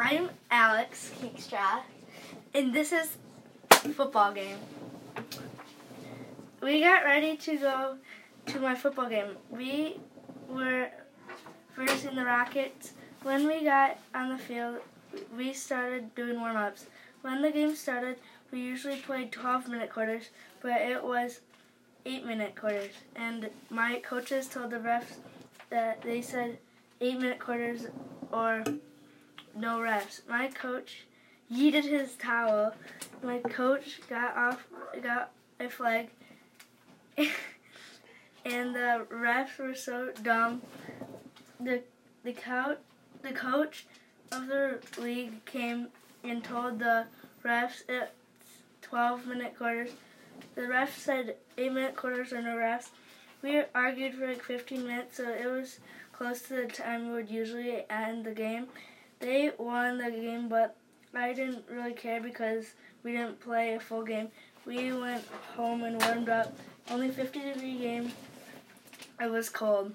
I'm Alex Keekstra, and this is football game. We got ready to go to my football game. We were versing the Rockets. When we got on the field, we started doing warm ups. When the game started, we usually played 12 minute quarters, but it was 8 minute quarters. And my coaches told the refs that they said 8 minute quarters or no refs. My coach yeeted his towel. My coach got off, got a flag, and the refs were so dumb. The the coach the coach of the league came and told the refs it's 12 minute quarters. The refs said 8 minute quarters or no refs. We argued for like 15 minutes, so it was close to the time we would usually end the game. They won the game, but I didn't really care because we didn't play a full game. We went home and warmed up. Only 50 degree game. It was cold.